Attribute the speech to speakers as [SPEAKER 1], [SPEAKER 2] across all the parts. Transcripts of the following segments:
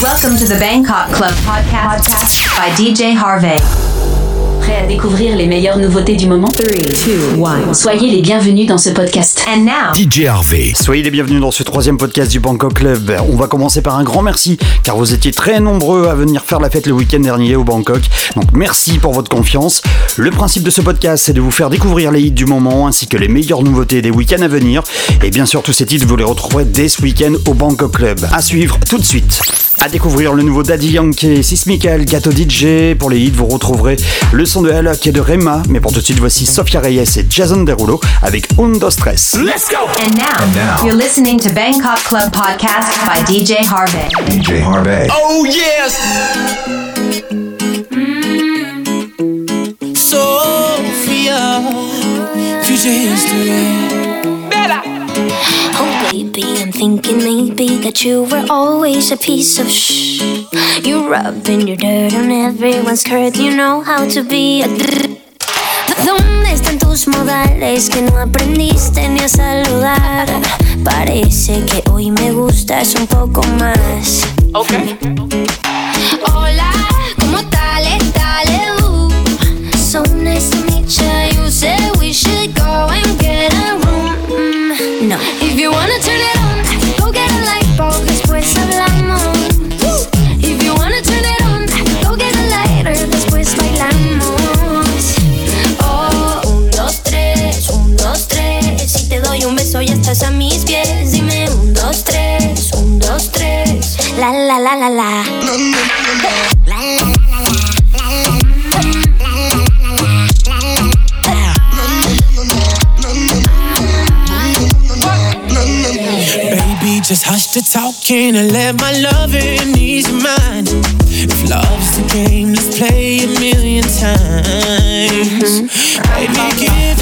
[SPEAKER 1] Welcome to the Bangkok Club podcast, podcast by DJ Harvey.
[SPEAKER 2] Prêt à découvrir les meilleures nouveautés du moment? 3, 2, 1. Soyez les bienvenus dans ce podcast.
[SPEAKER 1] And now,
[SPEAKER 3] DJ Harvey.
[SPEAKER 4] Soyez les bienvenus dans ce troisième podcast du Bangkok Club. On va commencer par un grand merci, car vous étiez très nombreux à venir faire la fête le week-end dernier au Bangkok. Donc merci pour votre confiance. Le principe de ce podcast, c'est de vous faire découvrir les hits du moment, ainsi que les meilleures nouveautés des week-ends à venir. Et bien sûr, tous ces titres, vous les retrouverez dès ce week-end au Bangkok Club. À suivre tout de suite. À découvrir le nouveau Daddy Yankee, Sismical, Gato DJ. Pour les hits, vous retrouverez le son de Alok et de Rema. Mais pour tout de suite, voici Sofia Reyes et Jason Derulo avec Undo Stress.
[SPEAKER 3] Let's go!
[SPEAKER 1] and now, you're listening to Bangkok Club podcast by DJ Harvey.
[SPEAKER 3] DJ Harvey. Oh yes!
[SPEAKER 5] Sophia, future history.
[SPEAKER 6] Oh, baby, I'm thinking maybe that you were always a piece of shh. You rubbing your dirt on everyone's skirt, you know how to be a. d- ¿Dónde están tus modales que no aprendiste ni a saludar? Parece que hoy me gustas un poco más.
[SPEAKER 5] Okay. Hola, talking and let my loving ease your mind. If love's the game, let's play a million times. Mm-hmm. Baby,
[SPEAKER 7] give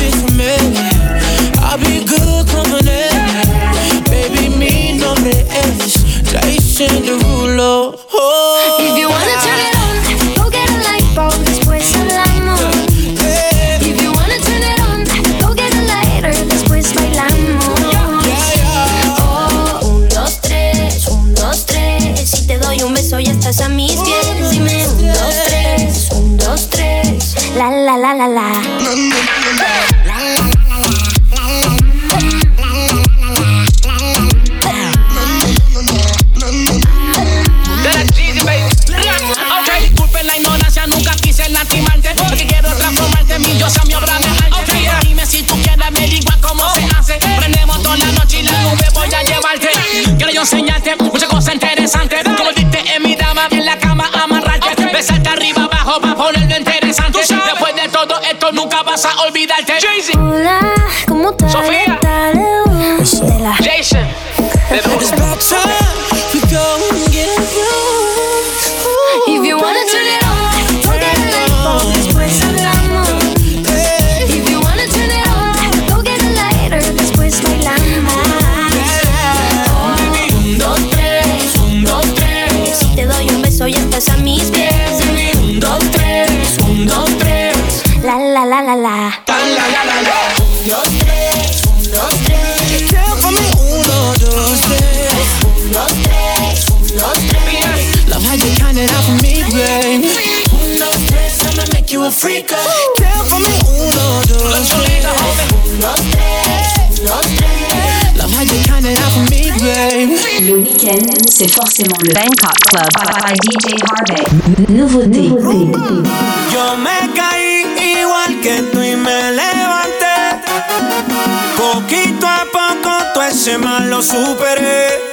[SPEAKER 7] abajo, para ponerlo interesante. Después de todo esto, nunca vas a olvidarte.
[SPEAKER 6] Hola, ¿cómo tal?
[SPEAKER 7] Sofía.
[SPEAKER 2] C'est forcément le
[SPEAKER 1] Bangkok Club by DJ Harvey.
[SPEAKER 2] nouveauté.
[SPEAKER 8] Yo me caí igual que tú y me levanté. Poquito a poco todo ese mal lo superé.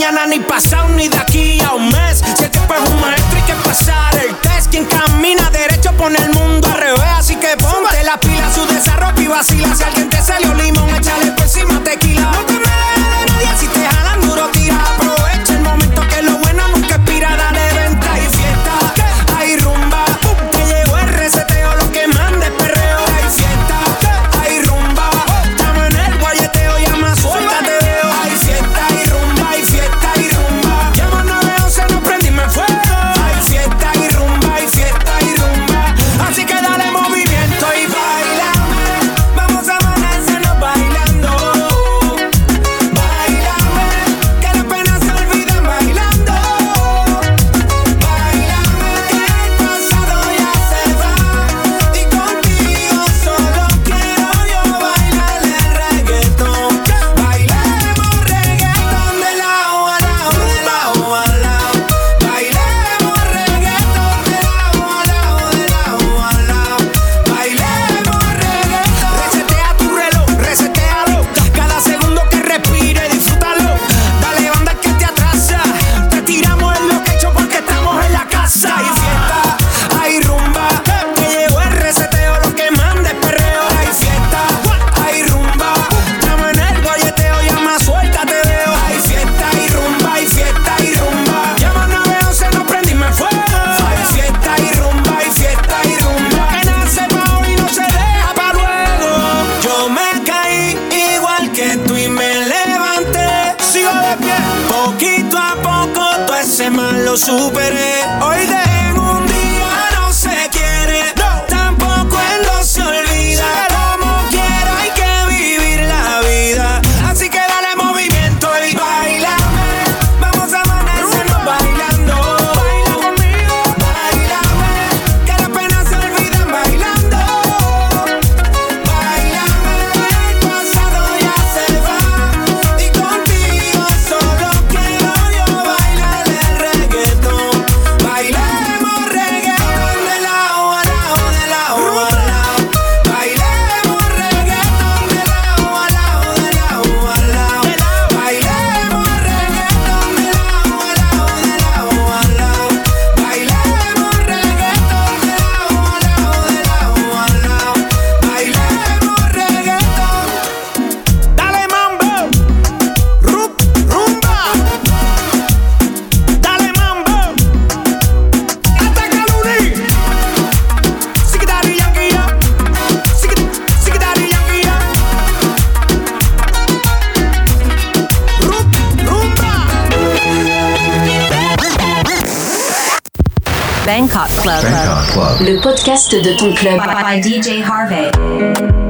[SPEAKER 8] mañana, ni pasado, ni de aquí a un mes. Si el tiempo es pues, un maestro, hay que pasar el test. Quien camina derecho pone el mundo al revés. Así que ponte la pila, su desarrollo y vacila. Si alguien te salió limón, échale por encima tequila. No te
[SPEAKER 1] Bangkok Club.
[SPEAKER 2] Le podcast de ton club
[SPEAKER 1] by, by DJ Harvey.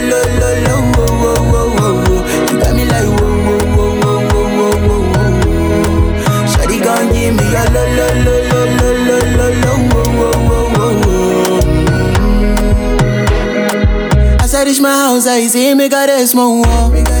[SPEAKER 9] i see me got mi small wow.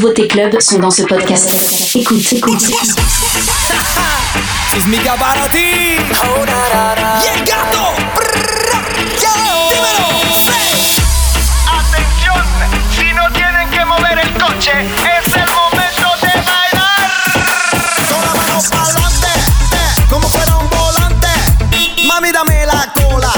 [SPEAKER 2] nouveautés club sont dans ce podcast. Écoute, écoute.
[SPEAKER 10] Es mi caparotín. Y el gato. Dímelo.
[SPEAKER 11] Atención, si no tienen que mover el coche, es el momento de bailar.
[SPEAKER 10] Con la mano
[SPEAKER 12] para adelante,
[SPEAKER 10] como fuera un volante. Mami, dame la cola.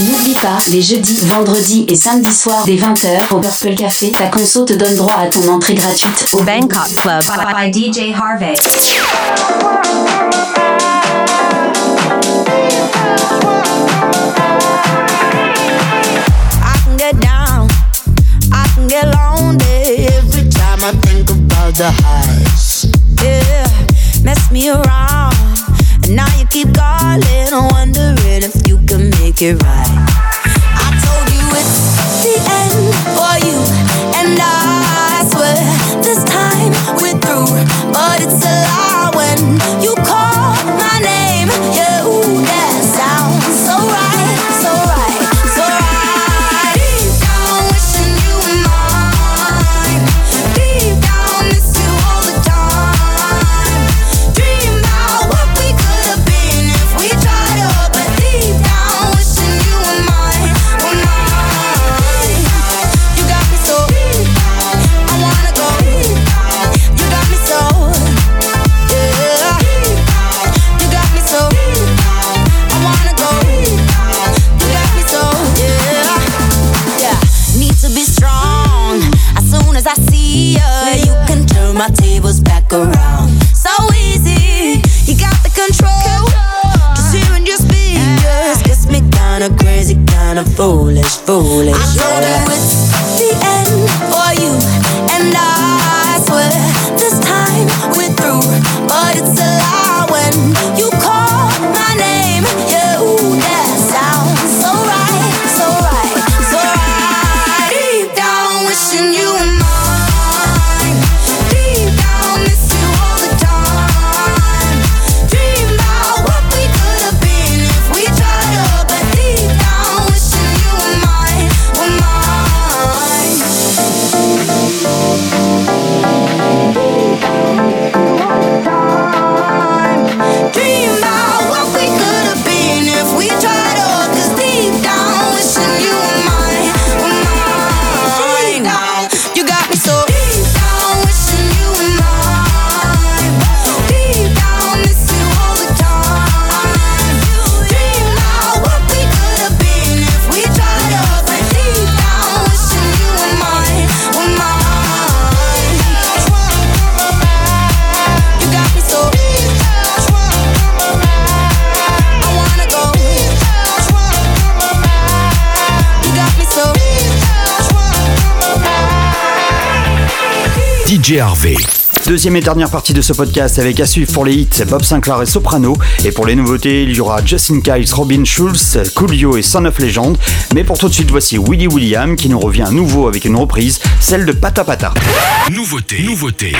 [SPEAKER 2] N'oublie pas, les jeudis, vendredis et samedis soirs dès 20h au Purple Café, ta conso te donne droit à ton entrée gratuite au
[SPEAKER 13] Bangkok Club. By, by DJ Harvey.
[SPEAKER 14] the highs. Yeah, mess me around. And now you keep calling, wondering if you can make it right.
[SPEAKER 3] DJ
[SPEAKER 4] Deuxième et dernière partie de ce podcast avec à suivre pour les hits Bob Sinclair et Soprano. Et pour les nouveautés, il y aura Justin Kiles, Robin Schulz, Coolio et Son of Legend. Mais pour tout de suite, voici Willy William qui nous revient à nouveau avec une reprise, celle de Pata Pata.
[SPEAKER 3] Nouveauté, nouveauté.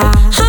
[SPEAKER 2] high.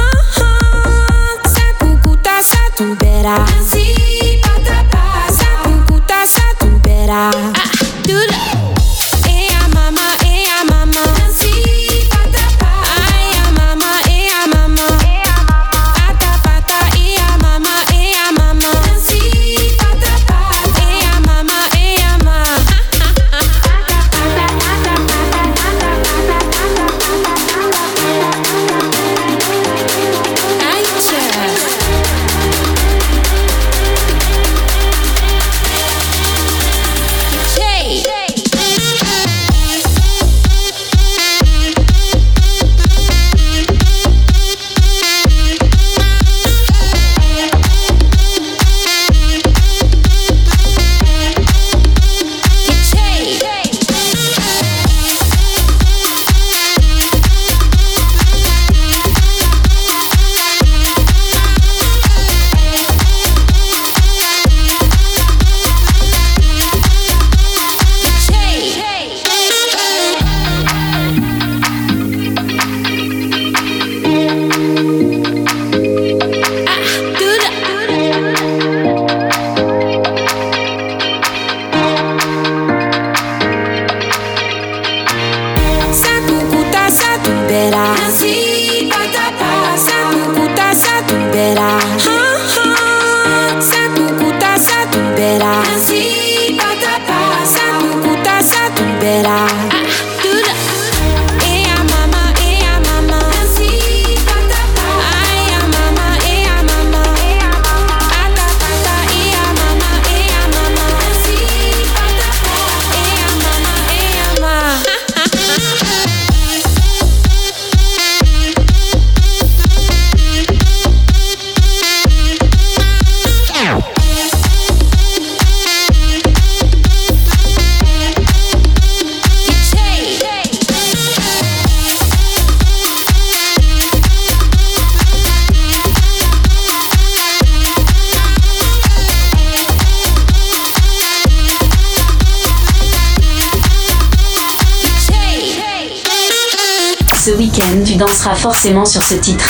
[SPEAKER 2] Danseras forcément sur ce titre.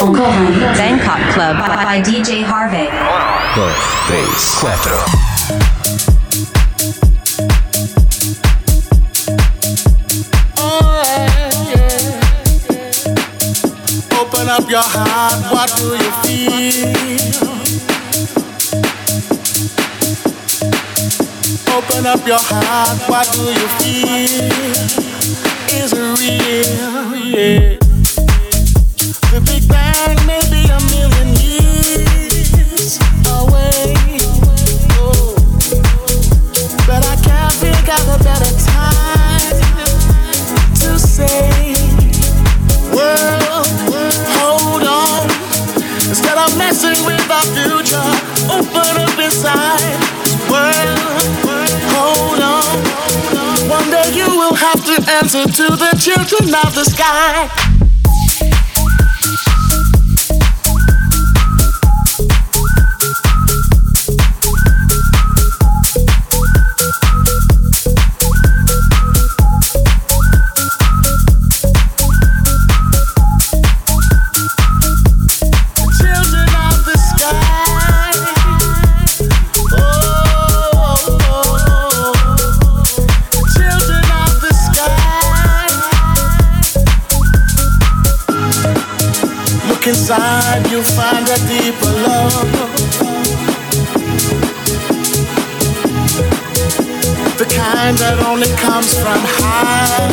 [SPEAKER 2] Encore un.
[SPEAKER 1] Bangkok Club by DJ Harvey.
[SPEAKER 3] Cuatro.
[SPEAKER 5] Open up your heart, what do you feel? Open up your heart, what do you feel? Is it real? Yeah. Have to answer to the children of the sky. Find a deeper love. The kind that only comes from high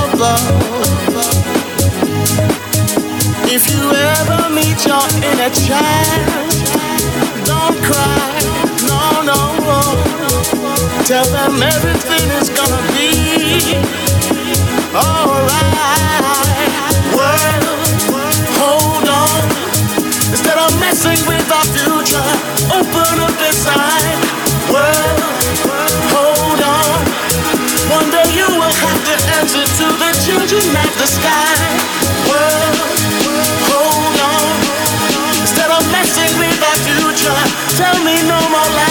[SPEAKER 5] above. If you ever meet your inner child, don't cry, no, no. Tell them everything is gonna be alright. World, tell me no more lies.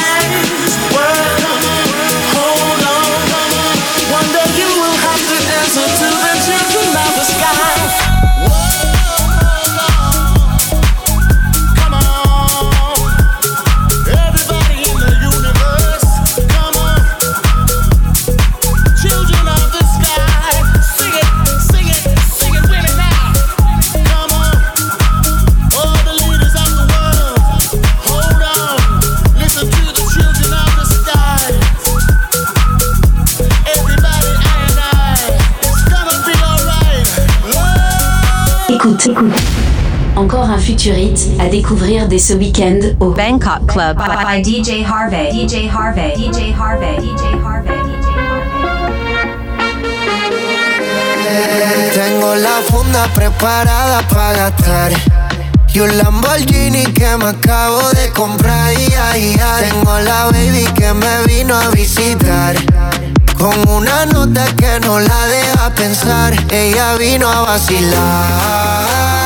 [SPEAKER 2] À découvrir dès ce week-end au
[SPEAKER 1] Bangkok Club by DJ Harvey. DJ Harvey. DJ Harvey. DJ Harvey. DJ
[SPEAKER 11] Tengo la funda preparada para gastar. Y un Lamborghini que me acabo de comprar. y ay, ay. Tengo la baby que me vino a visitar. Con una nota que no la deja pensar. Ella vino a vacilar.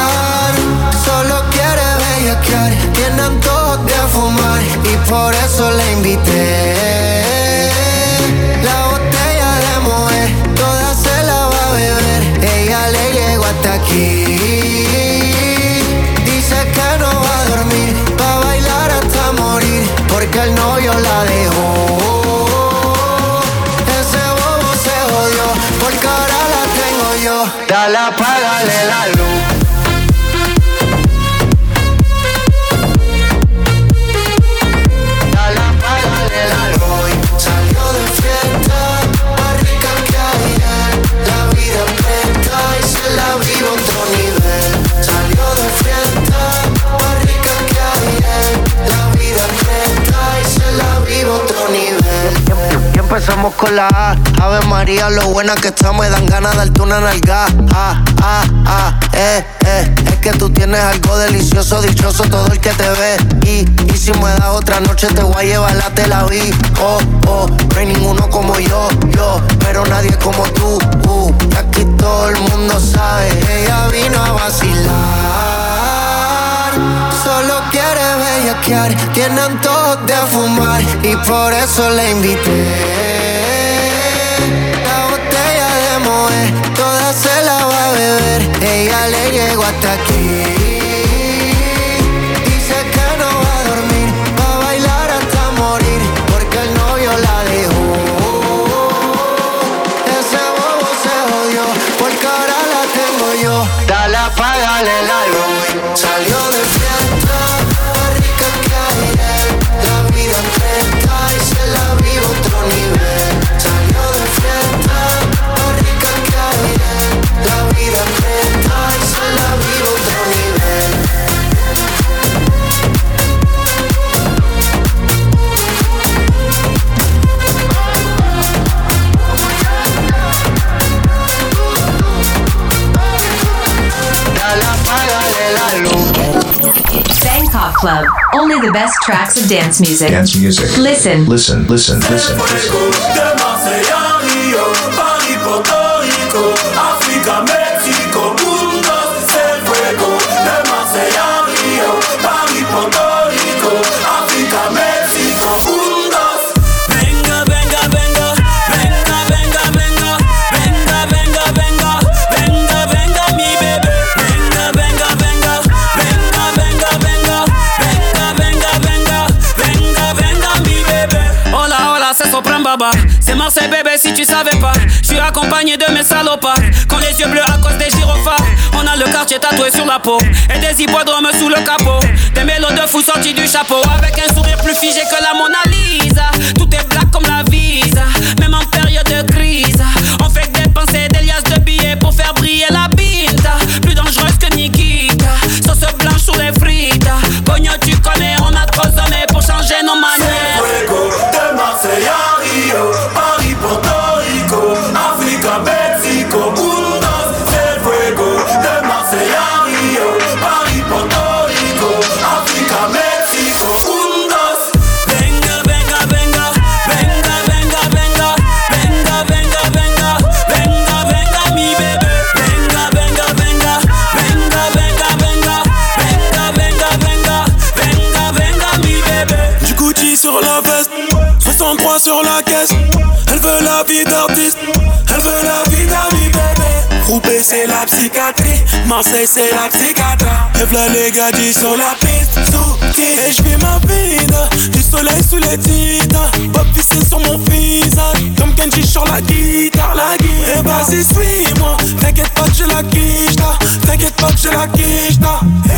[SPEAKER 11] Bellaquear. Tiene antojos de fumar. Y por eso la invité. La botella de Moe, toda se la va a beber. Ella le llegó hasta aquí. Dice que no va a dormir, va a bailar hasta morir, porque el novio la dejó. Ese bobo se jodió, porque ahora la tengo yo. Dale, apágale la luz. Empezamos con la A. Ave María, lo buena que está, me dan ganas de darte una nalga. Ah, ah, ah, eh, eh. Es que tú tienes algo delicioso, dichoso todo el que te ve. Y, y si me das otra noche, te voy a llevar la Tel Aviv. Oh, oh, no hay ninguno como yo, yo. Pero nadie como tú, uh. Aquí todo el mundo sabe. Ella vino a vacilar. Solo quiere bellaquear, tiene antojos de fumar y por eso la invité. La botella de Moe, toda se la va a beber. ya le llego hasta aquí.
[SPEAKER 5] The best tracks of dance music.
[SPEAKER 15] Dance music.
[SPEAKER 5] Listen.
[SPEAKER 15] Listen, listen, listen.
[SPEAKER 8] De Marseille Je suis accompagné de mes salopards. Quand les yeux bleus à cause des gyrophares. On a le quartier tatoué sur la peau. Et des hippodromes sous le capot. Des mélos de fous sortis du chapeau. Avec un sourire plus figé que la Mona Lisa. Tout est black comme la visa. Même en période de crise. On fait que dépenser des liasses de billets pour faire briller la pinta. Plus dangereuse que Nikita. Sauce blanche sur les frites. Cogno, tu connais, on a trop sonné pour changer nos manières.
[SPEAKER 7] Elle veut la vie d'amis bébé. Roubaix c'est la psychiatrie, Marseille c'est la psychiatre. Et v'là les gadis sur la piste, sous et je vis ma vie Du soleil sous les titres, Bob c'est sur mon visage. Comme Kenji sur la guitare, la guitare. Et vas-y suis-moi, t'inquiète pas que j'ai la quiche. T'inquiète pas que j'ai la quiche.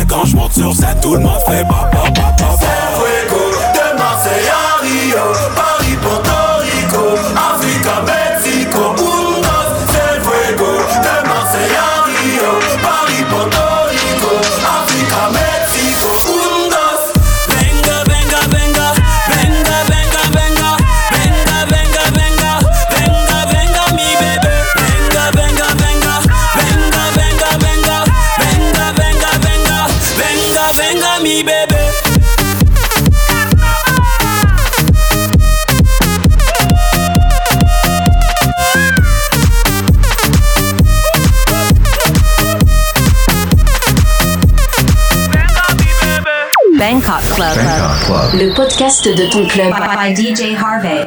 [SPEAKER 7] Et quand je monte sur scène, tout le monde fait ba ba ba.
[SPEAKER 8] Fuego, de Marseille à Rio, Paris, Porto Rico,
[SPEAKER 5] Bangkok Club.
[SPEAKER 15] Bangkok Club.
[SPEAKER 2] Le podcast de ton club.
[SPEAKER 5] By, by DJ Harvey.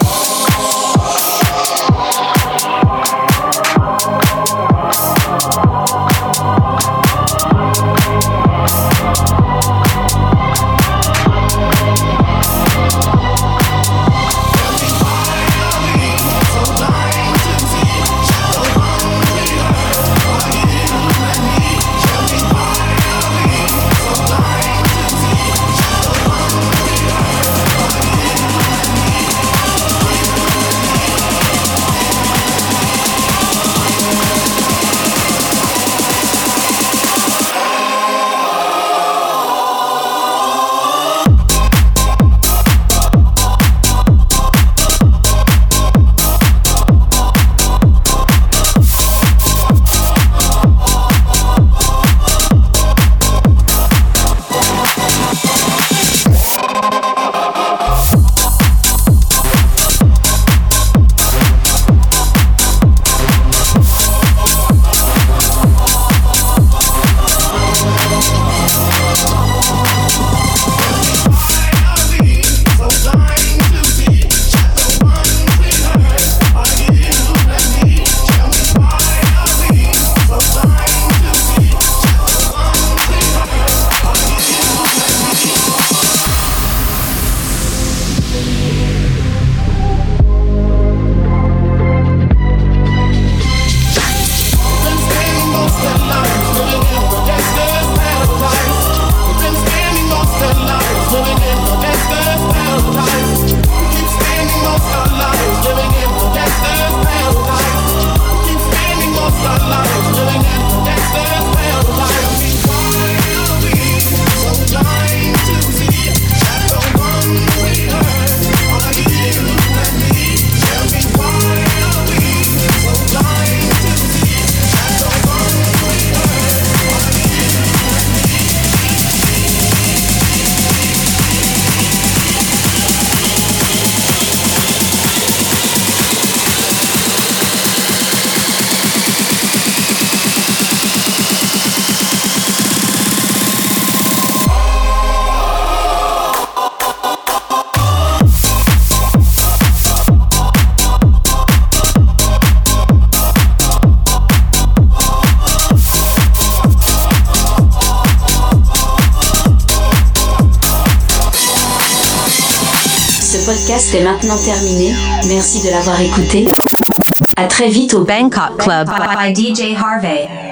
[SPEAKER 2] Podcast est maintenant terminé. Merci de l'avoir écouté. À très vite au Bangkok Club
[SPEAKER 13] by DJ Harvey.